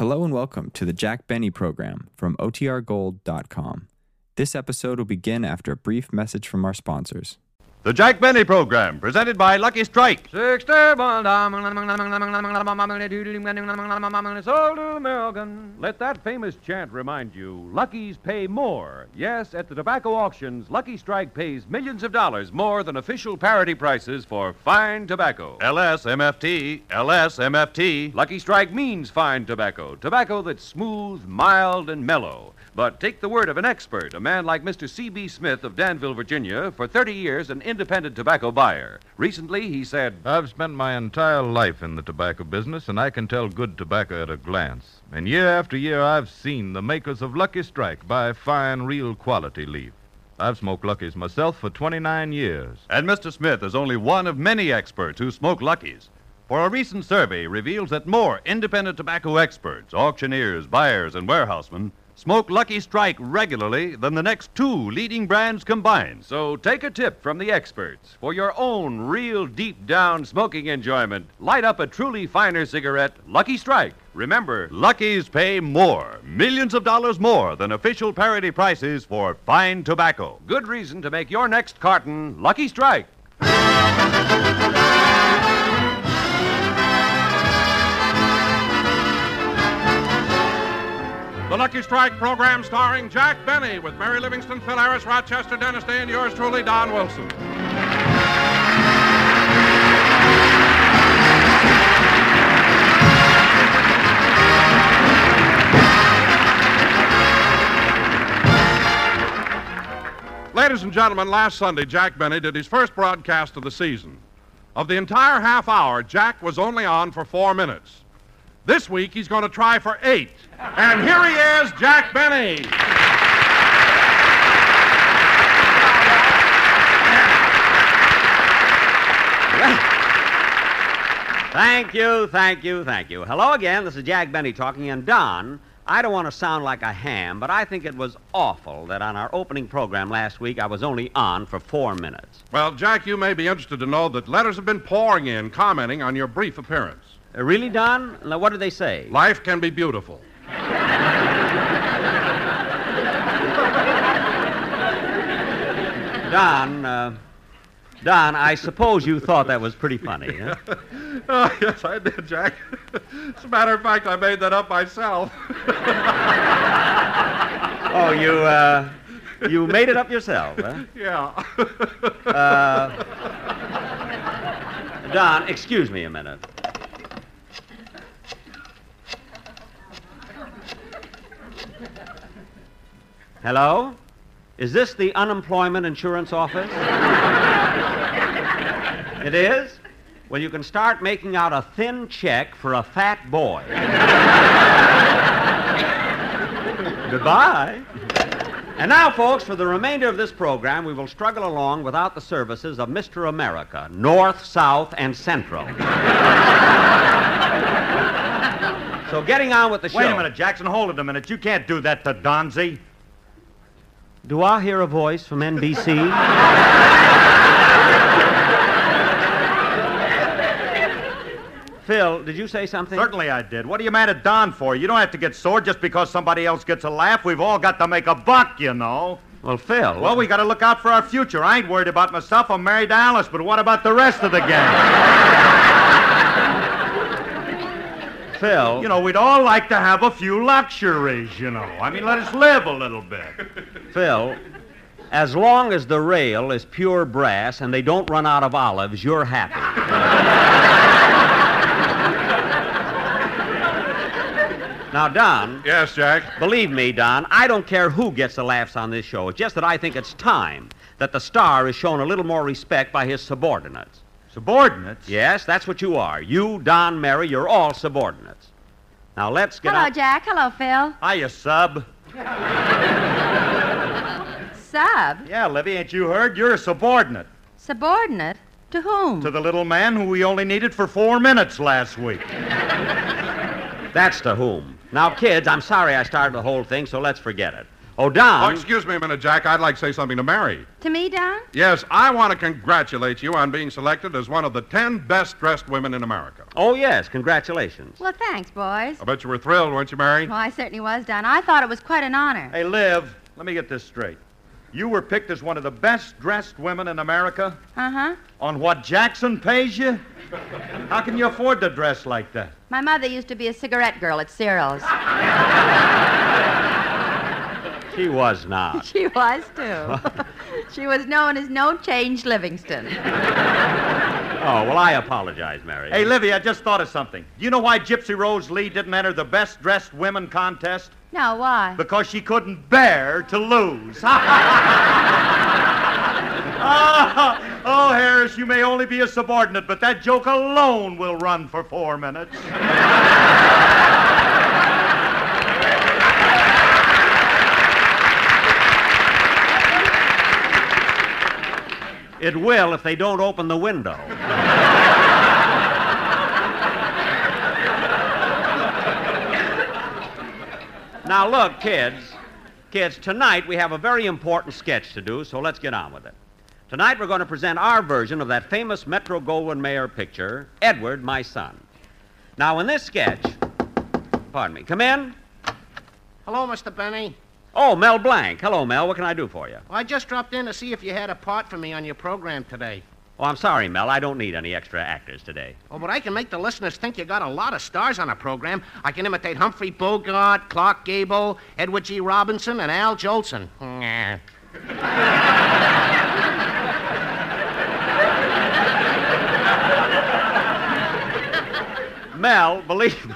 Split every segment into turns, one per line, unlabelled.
Hello and welcome to the Jack Benny program from OTRGold.com. This episode will begin after a brief message from our sponsors.
The Jack Benny Program, presented by Lucky Strike.
Six American. Let that famous chant remind you Lucky's pay more. Yes, at the tobacco auctions, Lucky Strike pays millions of dollars more than official parity prices for fine tobacco.
LSMFT, LSMFT.
Lucky Strike means fine tobacco, tobacco that's smooth, mild, and mellow. But take the word of an expert, a man like Mr. C.B. Smith of Danville, Virginia, for 30 years an independent tobacco buyer. Recently, he said,
I've spent my entire life in the tobacco business, and I can tell good tobacco at a glance. And year after year, I've seen the makers of Lucky Strike buy fine, real quality leaf. I've smoked Luckies myself for 29 years.
And Mr. Smith is only one of many experts who smoke Luckies. For a recent survey reveals that more independent tobacco experts, auctioneers, buyers, and warehousemen smoke Lucky Strike regularly than the next two leading brands combined.
So take a tip from the experts. For your own real deep down smoking enjoyment, light up a truly finer cigarette, Lucky Strike. Remember,
Lucky's pay more, millions of dollars more than official parity prices for fine tobacco.
good reason to make your next carton Lucky Strike.
Lucky Strike program starring Jack Benny with Mary Livingstone, Phil Harris, Rochester, Dennis Day, and yours truly, Don Wilson. Ladies and gentlemen, last Sunday, Jack Benny did his first broadcast of the season. Of the entire half hour, Jack was only on for four minutes. This week, he's going to try for eight. And here he is, Jack Benny.
Thank you, thank you, thank you. Hello again. This is Jack Benny talking. And Don, I don't want to sound like a ham, but I think it was awful that on our opening program last week I was only on for four minutes.
Well, Jack, you may be interested to know that letters have been pouring in commenting on your brief appearance.
Uh, really, Don? Now, what did they say?
Life can be beautiful.
Don, uh, Don, I suppose you thought that was pretty funny, huh?
Oh, yes, I did, Jack. As a matter of fact, I made that up myself.
Oh, you, uh, you made it up yourself, huh?
yeah.
Uh, Don, excuse me a minute. Hello? Is this the unemployment insurance office? it is? Well, you can start making out a thin check for a fat boy. Goodbye. And now, folks, for the remainder of this program, we will struggle along without the services of Mr. America, North, South, and Central. so, getting on with the show.
Wait a minute, Jackson. Hold it a minute. You can't do that to Donzi.
Do I hear a voice from NBC? Phil, did you say something?
Certainly I did. What are you mad at Don for? You don't have to get sore just because somebody else gets a laugh. We've all got to make a buck, you know.
Well, Phil.
Well, we got to look out for our future. I ain't worried about myself. I'm married to Alice, but what about the rest of the gang?
Phil.
You know, we'd all like to have a few luxuries, you know. I mean, let us live a little bit.
Phil, as long as the rail is pure brass and they don't run out of olives, you're happy. now, Don,
yes, Jack.
believe me, Don, I don't care who gets the laughs on this show. It's just that I think it's time that the star is shown a little more respect by his subordinates.
Subordinates?
Yes, that's what you are. You, Don, Mary, you're all subordinates. Now, let's get
Hello,
on.
Jack. Hello, Phil.
Hiya, sub.
Sub.
Yeah, Livy, ain't you heard? You're a subordinate
Subordinate. To whom?
to the little man who we only needed for four minutes last week.
That's to whom? Now, kids, I'm sorry I started the whole thing, so let's forget it. Oh, Don.
Oh, excuse me a minute, Jack. I'd like to say something to Mary.
To me, Don?
Yes, I want to congratulate you on being selected as one of the ten best dressed women in America.
Oh, yes. Congratulations.
Well, thanks, boys.
I bet you were thrilled, weren't you, Mary?
Well, I certainly was, Don. I thought it was quite an honor.
Hey, Liv, let me get this straight. You were picked as one of the best dressed women in America
Uh huh.
on what Jackson pays you? How can you afford to dress like that?
My mother used to be a cigarette girl at Ciro's.
She was not.
she was, too. she was known as No Change Livingstone.
Oh, well, I apologize, Mary.
Hey, Livy, I just thought of something. Do you know why Gypsy Rose Lee didn't enter the best dressed women contest?
No, why?
Because she couldn't bear to lose. Ah, oh, Harris, you may only be a subordinate, but that joke alone will run for four minutes.
It will if they don't open the window. now, look, kids. Kids, tonight we have a very important sketch to do, so let's get on with it. Tonight we're going to present our version of that famous Metro Goldwyn Mayer picture, Edward, My Son. Now, in this sketch, pardon me, come in.
Hello, Mr. Benny.
Oh, Mel Blanc. Hello, Mel. What can I do for you?
Well, I just dropped in to see if you had a part for me on your program today.
Oh, I'm sorry, Mel. I don't need any extra actors today.
Oh, but I can make the listeners think you got a lot of stars on a program. I can imitate Humphrey Bogart, Clark Gable, Edward G. Robinson, and Al Jolson.
Mel, believe me.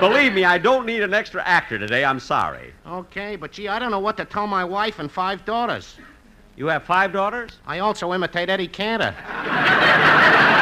Believe me, I don't need an extra actor today. I'm sorry.
Okay, but gee, I don't know what to tell my wife and five daughters.
You have five daughters?
I also imitate Eddie Cantor.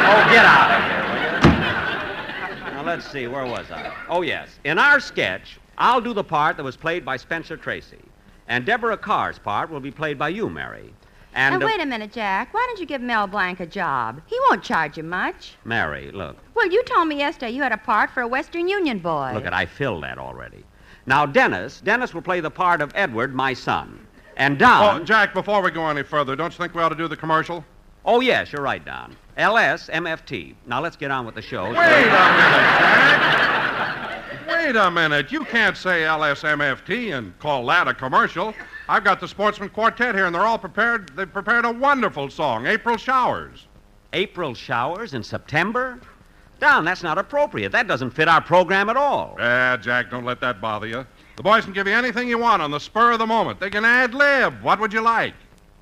Oh, get out of here. will you? Now, let's see. Where was I? Oh, yes. In our sketch, I'll do the part that was played by Spencer Tracy. And Deborah Kerr's part will be played by you, Mary. And,
And
uh,
wait a minute, Jack. Why don't you give Mel Blanc a job? He won't charge you much.
Mary, look.
Well, you told me yesterday you had a part for a Western Union boy.
Look, at I filled that already. Now, Dennis, Dennis will play the part of Edward, my son. And Don.
Oh, Jack, before we go any further, don't you think we ought to do the commercial?
Oh, yes, you're right, Don. LSMFT. Now let's get on with the show.
Wait a minute, Jack. Wait a minute. You can't say LSMFT and call that a commercial. I've got the Sportsmen Quartet here, and they're all prepared. They've prepared a wonderful song, April Showers.
April showers in September? Don, that's not appropriate. That doesn't fit our program at all.
Ah, Jack, don't let that bother you. The boys can give you anything you want on the spur of the moment. They can ad lib. What would you like?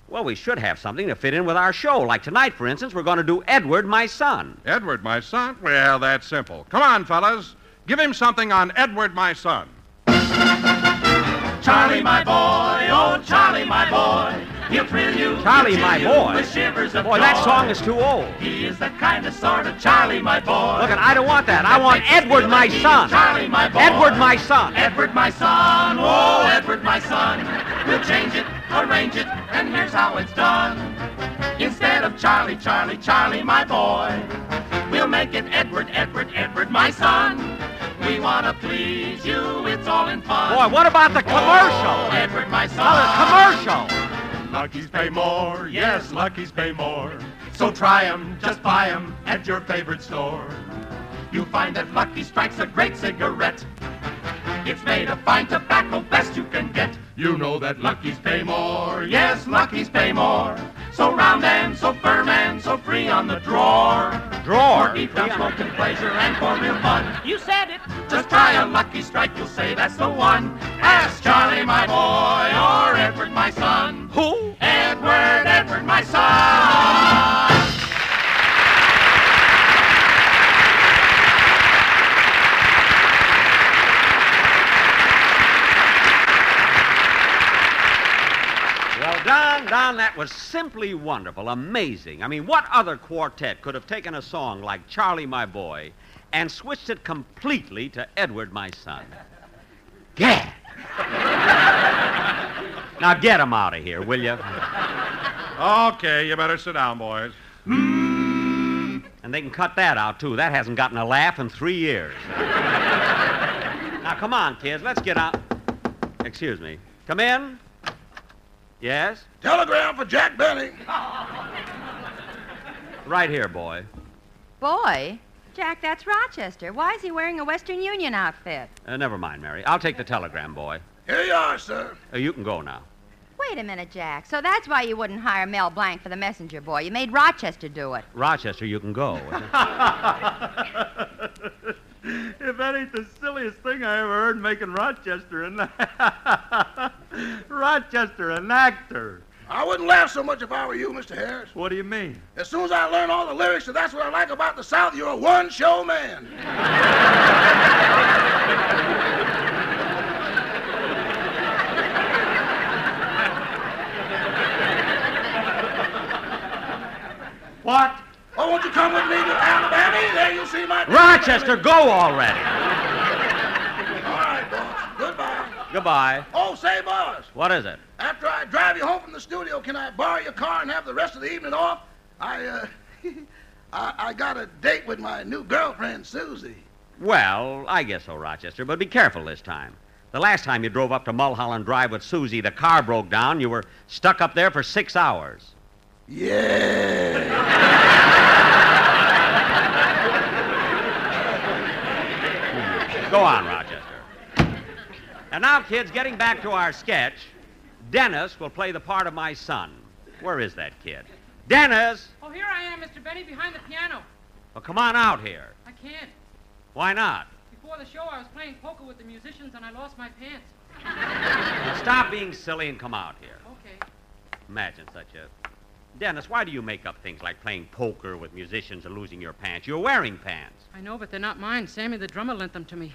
Well, we should have something to fit in with our show. Like tonight, for instance, we're going to do Edward, my son.
Edward, my son? Well, that's simple. Come on, fellas. Give him something on Edward, my son.
Charlie, my boy, oh, Charlie, my boy. He'll thrill you.
Charlie, my boy.
With shivers of
Boy, that song is too old.
He is the kind of sort of Charlie, my boy.
Look, I don't want that. I want Edward, my
like he is
son.
Charlie, my boy.
Edward, my son.
Edward, my son, oh, Edward, my son. We'll change it, arrange it, and here's how it's done. Instead of Charlie, Charlie, Charlie, my boy, we'll make it Edward, Edward, Edward, my son. We want to please you, it's all in fun.
Boy, what about the commercial?
Oh, Edward, my son.
Another commercial.
Lucky's pay more, yes, Lucky's pay more. So try 'em, just buy 'em at your favorite store. You'll find that Lucky Strike's a great cigarette. It's made of fine tobacco, best you can get. You know that Lucky's pay more, yes, Lucky's pay more. So round and so firm and so free on the drawer.
Drawer?
For deep down smoking pleasure and for real fun.
You said it.
Just try a Lucky Strike, you'll say that's the one. Ask Charlie, my boy, or Edward, my son.
Who?
Edward, Edward, my son.
Don, Don, that was simply wonderful, amazing. I mean, what other quartet could have taken a song like Charlie, My Boy and switched it completely to Edward, My Son? Gad! now get him out of here, will you?
Okay, you better sit down, boys.
And they can cut that out, too. That hasn't gotten a laugh in three years. now, come on, kids, let's get out. Excuse me. Come in. Yes?
Telegram for Jack Benny.
Right here, boy.
Boy, Jack, that's Rochester. Why is he wearing a Western Union outfit?
Uh, never mind, Mary. I'll take the telegram, boy.
Here you are, sir.
Uh, you can go now.
Wait a minute, Jack. So that's why you wouldn't hire Mel Blanc for the messenger boy. You made Rochester do it.
Rochester, you can go.
if that ain't the silliest thing I ever heard making Rochester an Rochester an actor.
I wouldn't laugh so much if I were you, Mr. Harris.
What do you mean?
As soon as I learn all the lyrics, and that's what I like about the South, you're a one-show man.
What?
Oh, won't you come with me to Alabama? There you'll see my...
Rochester, go already.
All right, boss.
Goodbye.
Oh, say, boss.
What is it?
After I drive you home from the studio, can I borrow your car and have the rest of the evening off? I, uh, I, I got a date with my new girlfriend, Susie.
Well, I guess so, Rochester, but be careful this time. The last time you drove up to Mulholland Drive with Susie, the car broke down. You were stuck up there for six hours.
Yeah.
Go on, Rochester. And now, kids, getting back to our sketch, Dennis will play the part of my son. Where is that kid? Dennis!
Oh, here I am, Mr. Benny, behind the piano.
Well, come on out here.
I can't.
Why not?
Before the show, I was playing poker with the musicians and I lost my pants.
Now, stop being silly and come out here.
Okay.
Imagine such a. Dennis, why do you make up things like playing poker with musicians and losing your pants? You're wearing pants.
I know, but they're not mine. Sammy the drummer lent them to me.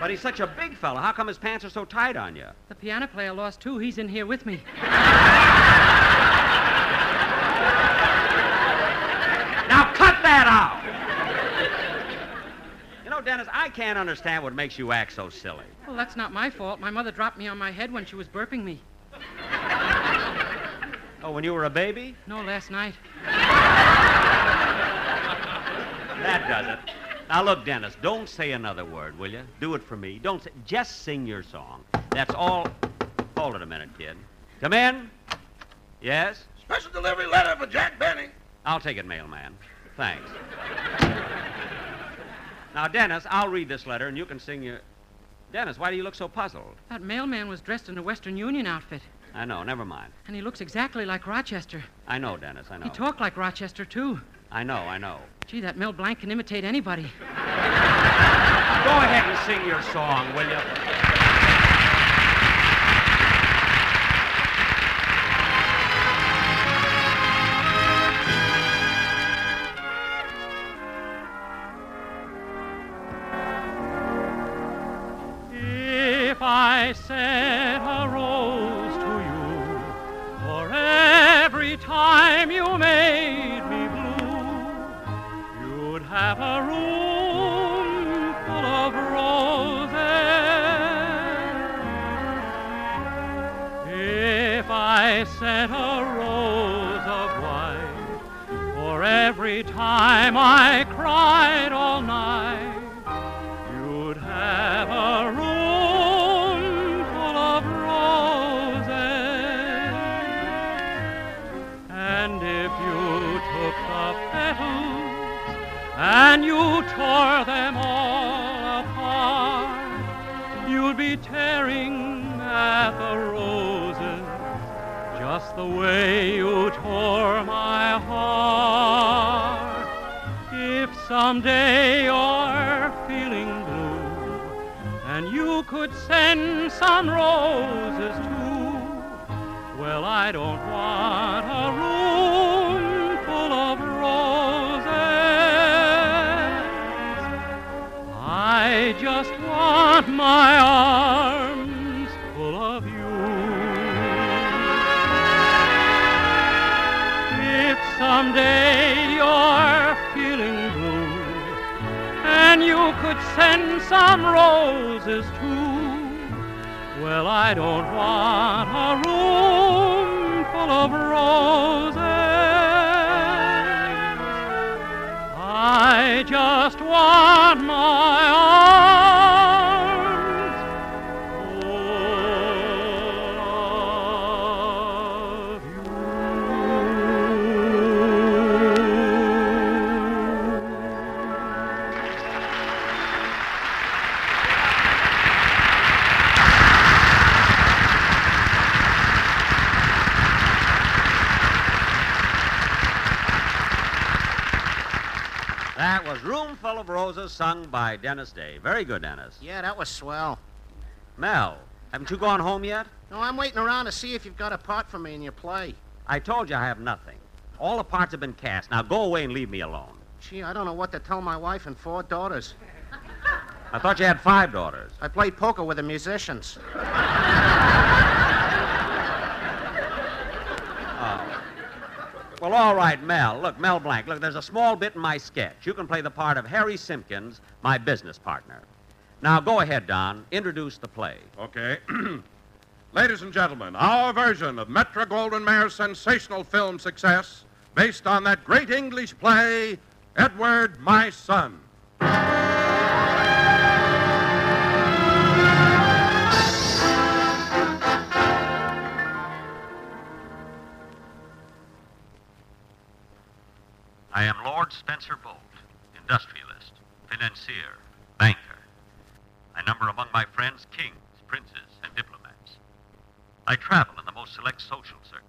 But he's such a big fella. How come his pants are so tight on you?
The piano player lost two. He's in here with me.
Now cut that out! You know, Dennis, I can't understand what makes you act so silly.
Well, that's not my fault. My mother dropped me on my head when she was burping me.
Oh, when you were a baby?
No, last night.
That does it. Now look, Dennis, don't say another word, will you? Do it for me. Don't say, just sing your song. That's all. Hold it a minute, kid. Come in. Yes?
Special delivery letter for Jack Benny.
I'll take it, mailman. Thanks. Now, Dennis, I'll read this letter and you can sing your. Dennis, why do you look so puzzled?
That mailman was dressed in a Western Union outfit,
I know, never mind.
and he looks exactly like Rochester.
I know, Dennis, I know.
He talked like Rochester, too.
I know, I know.
Gee, that Mel Blanc can imitate anybody.
Go ahead and sing your song, will you?
If I sent a rose to you for every time you made I sent a rose of white. For every time I the way you tore my heart. If someday you're feeling blue and you could send some roses too, well, I don't want a room full of roses. I just want my arms send some roses too, well, I don't want a room full of roses. I just want my
sung by Dennis Day. Very good, Dennis.
Yeah, that was swell.
Mel, haven't you gone home yet?
No, I'm waiting around to see if you've got a part for me in your play.
I told you I have nothing. All the parts have been cast. Now go away and leave me alone.
Gee, I don't know what to tell my wife and four daughters.
I thought you had five daughters.
I played poker with the musicians.
Well, all right, Mel. Look, Mel Blanc, Look, there's a small bit in my sketch. You can play the part of Harry Simpkins, my business partner. Now go ahead, Don. Introduce the play.
Okay. Ladies and gentlemen, our version of Metro Goldwyn Mayer's sensational film success, based on that great English play, Edward, My Son.
Spencer Bolt, industrialist, financier, banker. I number among my friends kings, princes, and diplomats. I travel in the most select social circles.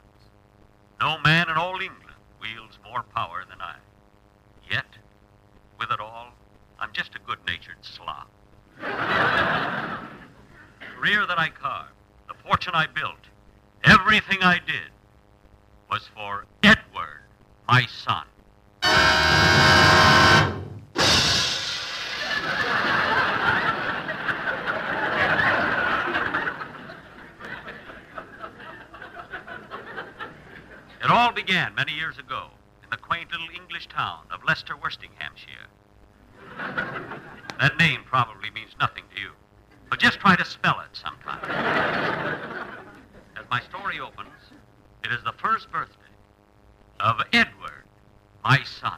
No man in all England wields more power than I. Yet, with it all, I'm just a good natured slob. the career that I carved, the fortune I built, everything I did was for Edward, my son. Began many years ago in the quaint little English town of Leicester, Worstinghamshire. That name probably means nothing to you, but just try to spell it sometime. As my story opens, it is the first birthday of Edward, my son.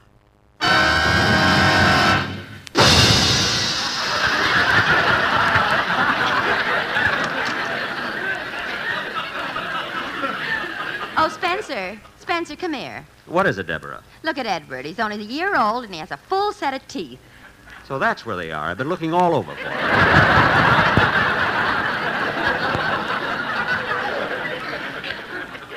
Spencer. Spencer, come here.
What is it, Deborah?
Look at Edward. He's only a year old and he has a full set of teeth.
So that's where they are. I've been looking all over for them.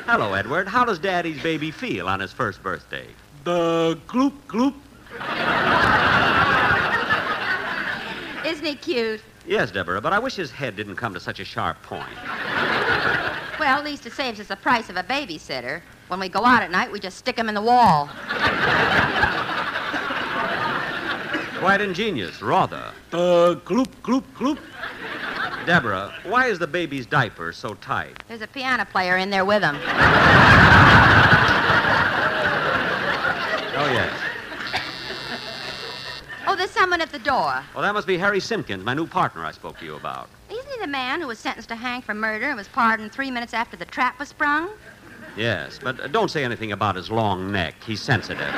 Hello, Edward. How does Daddy's baby feel on his first birthday?
The gloop gloop.
Isn't he cute?
Yes, Deborah, but I wish his head didn't come to such a sharp point.
Well, at least it saves us the price of a babysitter. When we go out at night, we just stick them in the wall.
Quite ingenious, rather.
The gloop gloop gloop.
Deborah, why is the baby's diaper so tight?
There's a piano player in there with him.
Oh, yes.
Oh, there's someone at the door.
Well, that must be Harry Simpkins, my new partner I spoke to you about.
He the man who was sentenced to hang for murder and was pardoned three minutes after the trap was sprung?
Yes, but uh, don't say anything about his long neck. He's sensitive.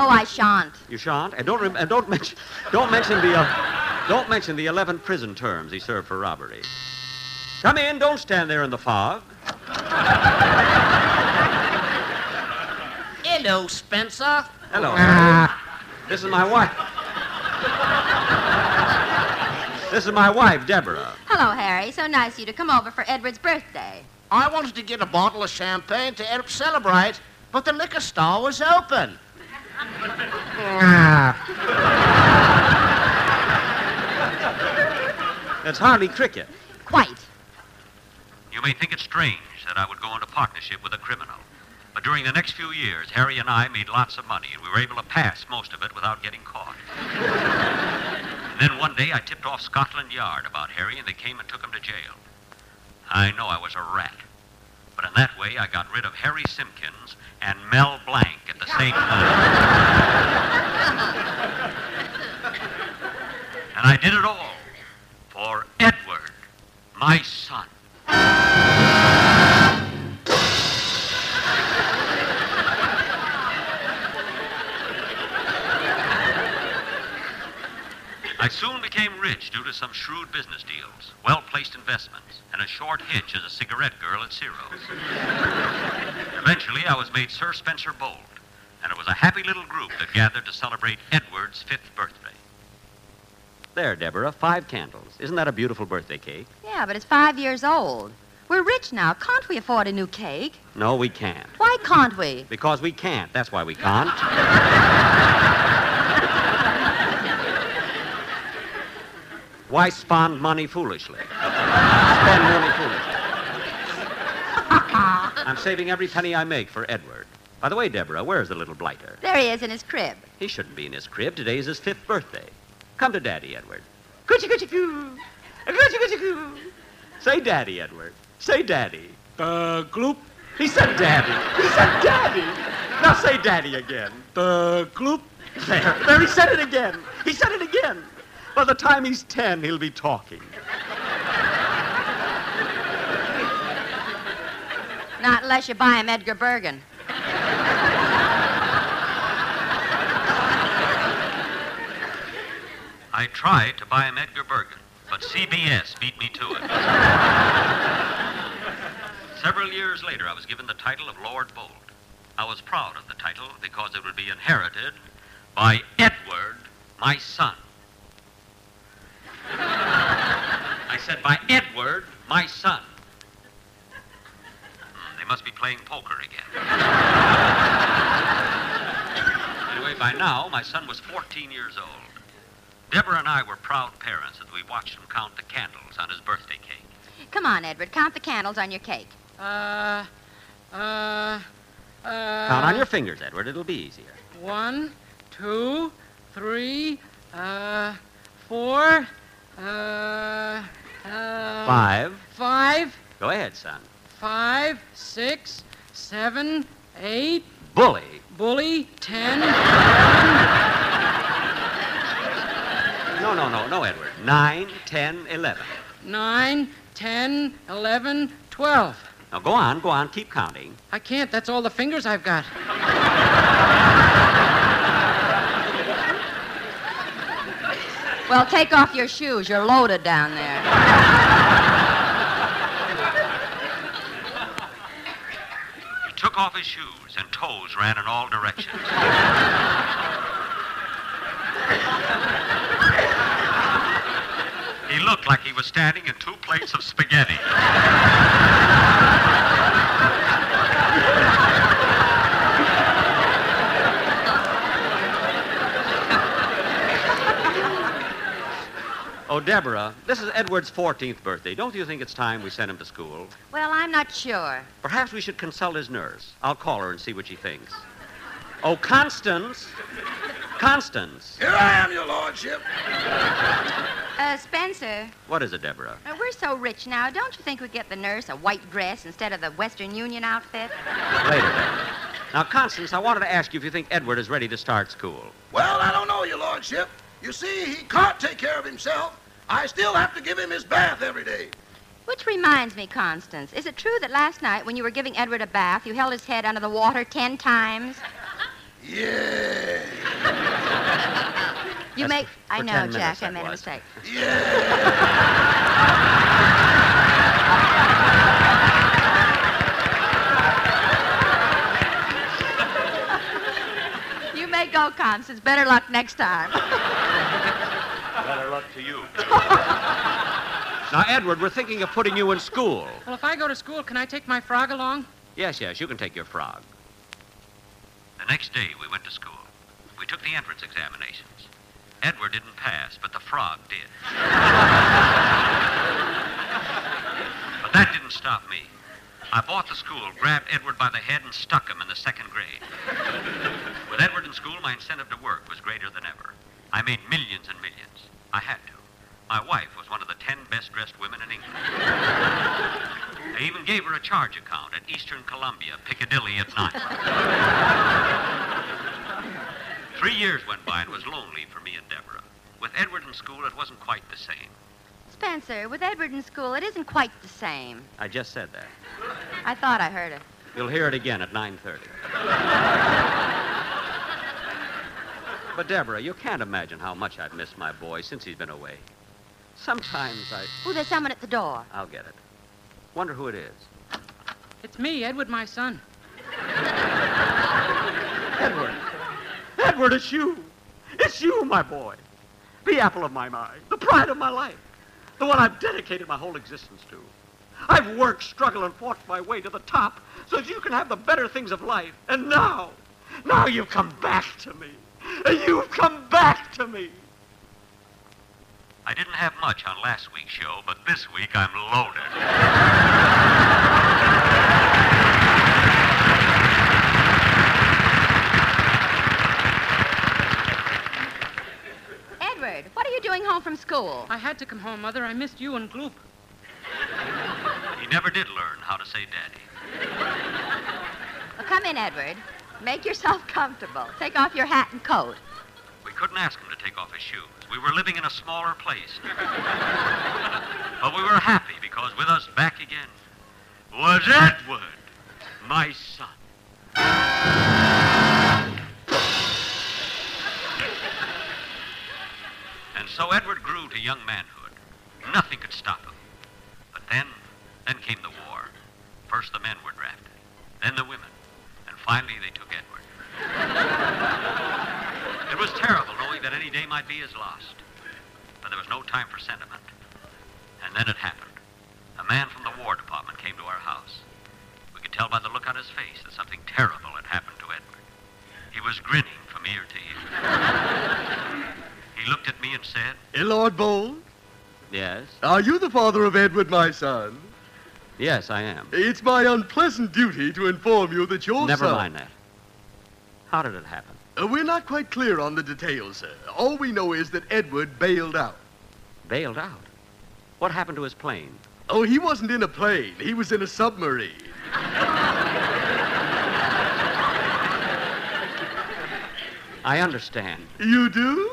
Oh, I shan't.
You shan't, and don't rem- and don't mention don't mention the uh, don't mention the eleven prison terms he served for robbery. Come in. Don't stand there in the fog.
Hello, Spencer.
Hello. Harry. This is my wife. This is my wife, Deborah.
Hello, Harry. So nice of you to come over for Edward's birthday.
I wanted to get a bottle of champagne to help celebrate, but the liquor store was open.
It's hardly cricket.
Quite.
You may think it strange that I would go into partnership with a criminal. But during the next few years, Harry and I made lots of money, and we were able to pass most of it without getting caught. and then one day I tipped off Scotland Yard about Harry, and they came and took him to jail. I know I was a rat. But in that way, I got rid of Harry Simpkins and Mel Blanc at the same time. and I did it all for Edward, my son. I soon became rich due to some shrewd business deals, well placed investments, and a short hitch as a cigarette girl at Ciro's. Eventually, I was made Sir Spencer Bold, and it was a happy little group that gathered to celebrate Edward's fifth birthday.
There, Deborah, five candles. Isn't that a beautiful birthday cake?
Yeah, but it's five years old. We're rich now. Can't we afford a new cake?
No, we can't.
Why can't we?
Because we can't. That's why we can't. Why spend money foolishly? Spend money foolishly. I'm saving every penny I make for Edward. By the way, Deborah, where's the little blighter?
There he is in his crib.
He shouldn't be in his crib. Today's his fifth birthday. Come to Daddy, Edward. Coochie coochie coo. Coochie coochie coo. Say Daddy, Edward. Say Daddy.
The gloop.
He said Daddy. He said Daddy. Now say Daddy again.
The gloop.
There. There, he said it again. He said it again. By the time he's ten, he'll be talking.
Not unless you buy him Edgar Bergen.
I tried to buy him Edgar Bergen, but CBS beat me to it. Several years later, I was given the title of Lord Bolt. I was proud of the title because it would be inherited by Edward, my son. I said, by Edward, my son. Hmm, They must be playing poker again. anyway, by now, my son was 14 years old. Deborah and I were proud parents as we watched him count the candles on his birthday cake.
Come on, Edward. Count the candles on your cake.
Uh, uh, uh.
Count on your fingers, Edward. It'll be easier.
One, two, three, uh, four, uh, uh.
Five.
Five,
Go ahead, son.
five, six, seven, eight,
Bully.
bully, ten,
No, no, no, no, Edward. Nine, ten, eleven.
nine, ten, eleven, twelve.
Now go on, go on, keep counting.
I can't. That's all the fingers I've got.
Well, take off your shoes. You're loaded down there.
He took off his shoes, and toes ran in all directions. he looked like he was standing in two plates of spaghetti.
Oh, Deborah, this is Edward's 14th birthday. Don't you think it's time we sent him to school?
Well, I'm not sure.
Perhaps we should consult his nurse. I'll call her and see what she thinks. Oh, Constance. Constance.
Here I am, your lordship.
Uh, Spencer,
What is it, Deborah?
uh, we're so rich now. Don't you think we'd get the nurse a white dress instead of the Western Union outfit?
Later, Deborah. Now, Constance, I wanted to ask you if you think Edward is ready to start school.
Well, I don't know, your lordship. You see, he can't take care of himself. I still have to give him his bath every day.
Which reminds me, Constance, is it true that last night when you were giving Edward a bath, you held his head under the water ten times?
Yeah.
You
That's
make.
for-
I
for
know, Jack. I
that
made a
was.
mistake. You may go, Constance. Better luck next time.
Better luck to you.
Now, Edward, we're thinking of putting you in school.
Well, if I go to school, can I take my frog along?
Yes, yes, you can take your frog.
The next day, we went to school. We took the entrance examinations. Edward didn't pass, but the frog did. but that didn't stop me. I bought the school, grabbed Edward by the head, and stuck him in the second grade. With Edward in school, my incentive to work was greater than ever. I made millions and millions. I had to. My wife was one of the ten best dressed women in England. I even gave her a charge account at Eastern Columbia, Piccadilly at night. Three years went by and it was lonely for me and Deborah. With Edward in school, it wasn't quite the same.
Spencer, with Edward in school, it isn't quite the same.
I just said that.
I thought I heard it.
You'll hear it again at 9.30. but, Deborah, you can't imagine how much I've missed my boy since he's been away. Sometimes I...
Oh, there's someone at the door.
I'll get it. Wonder who it is.
It's me, Edward, my son.
Edward. Edward, it's you. It's you, my boy. The apple of my eye. The pride of my life. The one I've dedicated my whole existence to.
I've worked, struggled, and fought my way to the top so that you can have the better things of life. And now, now you've come back to me. You've come back to me.
I didn't have much on last week's show, but this week I'm loaded.
Edward, what are you doing home from school?
I had to come home, Mother. I missed you and Gloop.
He never did learn how to say daddy.
Well, come in, Edward. Make yourself comfortable. Take off your hat and coat.
We couldn't ask him to take off his shoes. We were living in a smaller place. but we were happy because with us back again was Edward, my son. And so Edward grew to young manhood. Nothing could stop him. But then, then came the war. First the men were drafted, then the women, finally they took Edward. It was terrible knowing that any day might be his last. But there was no time for sentiment. And then it happened. A man from the War Department came to our house. We could tell by the look on his face that something terrible had happened to Edward. He was grinning from ear to ear. He looked at me and said,
Eh, Lord Bold,
Yes?
are you the father of Edward, my son?
Yes, I am.
It's my unpleasant duty to inform you that your
Never
son...
mind that. How did it happen?
Uh, we're not quite clear on the details, sir. All we know is that Edward bailed out.
Bailed out? What happened to his plane?
Oh, he wasn't in a plane. He was in a submarine.
I understand.
You do?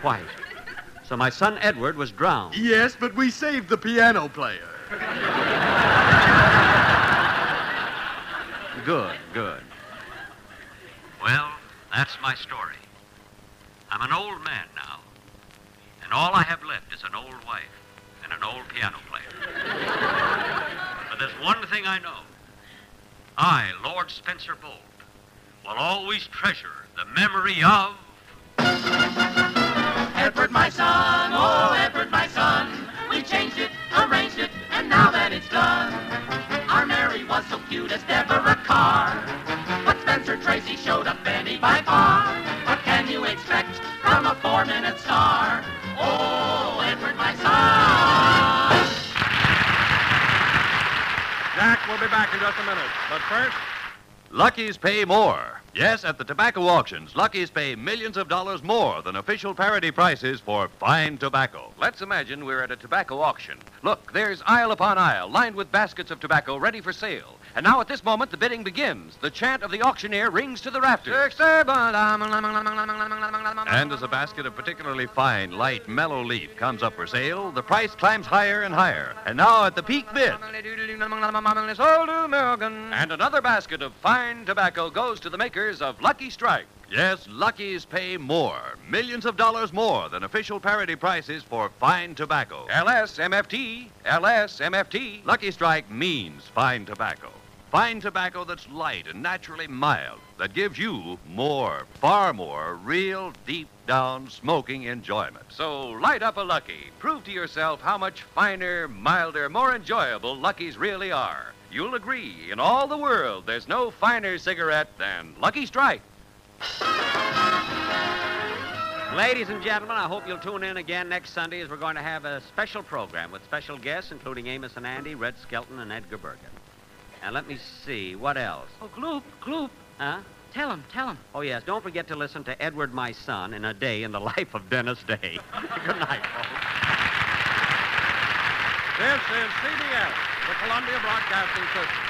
Quite. So my son Edward was drowned.
Yes, but we saved the piano player.
Good, good.
Well, that's my story. I'm an old man now, and all I have left is an old wife and an old piano player. but there's one thing I know. I, Lord Spencer Bolt, will always treasure the memory of.
Edward, my son, oh, Edward, my son. We changed it, arranged it, and now that it's done, was so cute as Deborah Kerr. But Spencer Tracy showed up Benny by far. What can you expect from a four-minute star? Oh, Edward, my son.
Jack will be back in just a minute. But first,
Lucky's pay more. Yes, at the tobacco auctions, Lucky's pay millions of dollars more than official parity prices for fine tobacco.
Let's imagine we're at a tobacco auction. Look, there's aisle upon aisle, lined with baskets of tobacco ready for sale. And now at this moment, the bidding begins. The chant of the auctioneer rings to the rafters.
And as a basket of particularly fine, light, mellow leaf comes up for sale, the price climbs higher and higher. And now at the peak bid,
And another basket of fine tobacco goes to the makers of Lucky Strike.
yes, Lucky's pay more. Millions of dollars more than official parity prices for fine tobacco.
LSMFT, LSMFT.
Lucky Strike means fine tobacco. Fine tobacco that's light and naturally mild, that gives you more, far more, real, deep down smoking enjoyment.
So light up a Lucky. Prove to yourself how much finer, milder, more enjoyable Luckies really are. You'll agree, in all the world, there's no finer cigarette than Lucky Strike.
Ladies and gentlemen, I hope you'll tune in again next Sunday as we're going to have a special program with special guests, including Amos and Andy, Red Skelton, and Edgar Bergen. And let me see, what else?
Oh, Gloop, Gloop.
Huh?
Tell him, tell him.
Oh, yes, don't forget to listen to Edward, My Son, in a day in the life of Dennis Day. Good night, folks.
this is CBS, the Columbia Broadcasting System.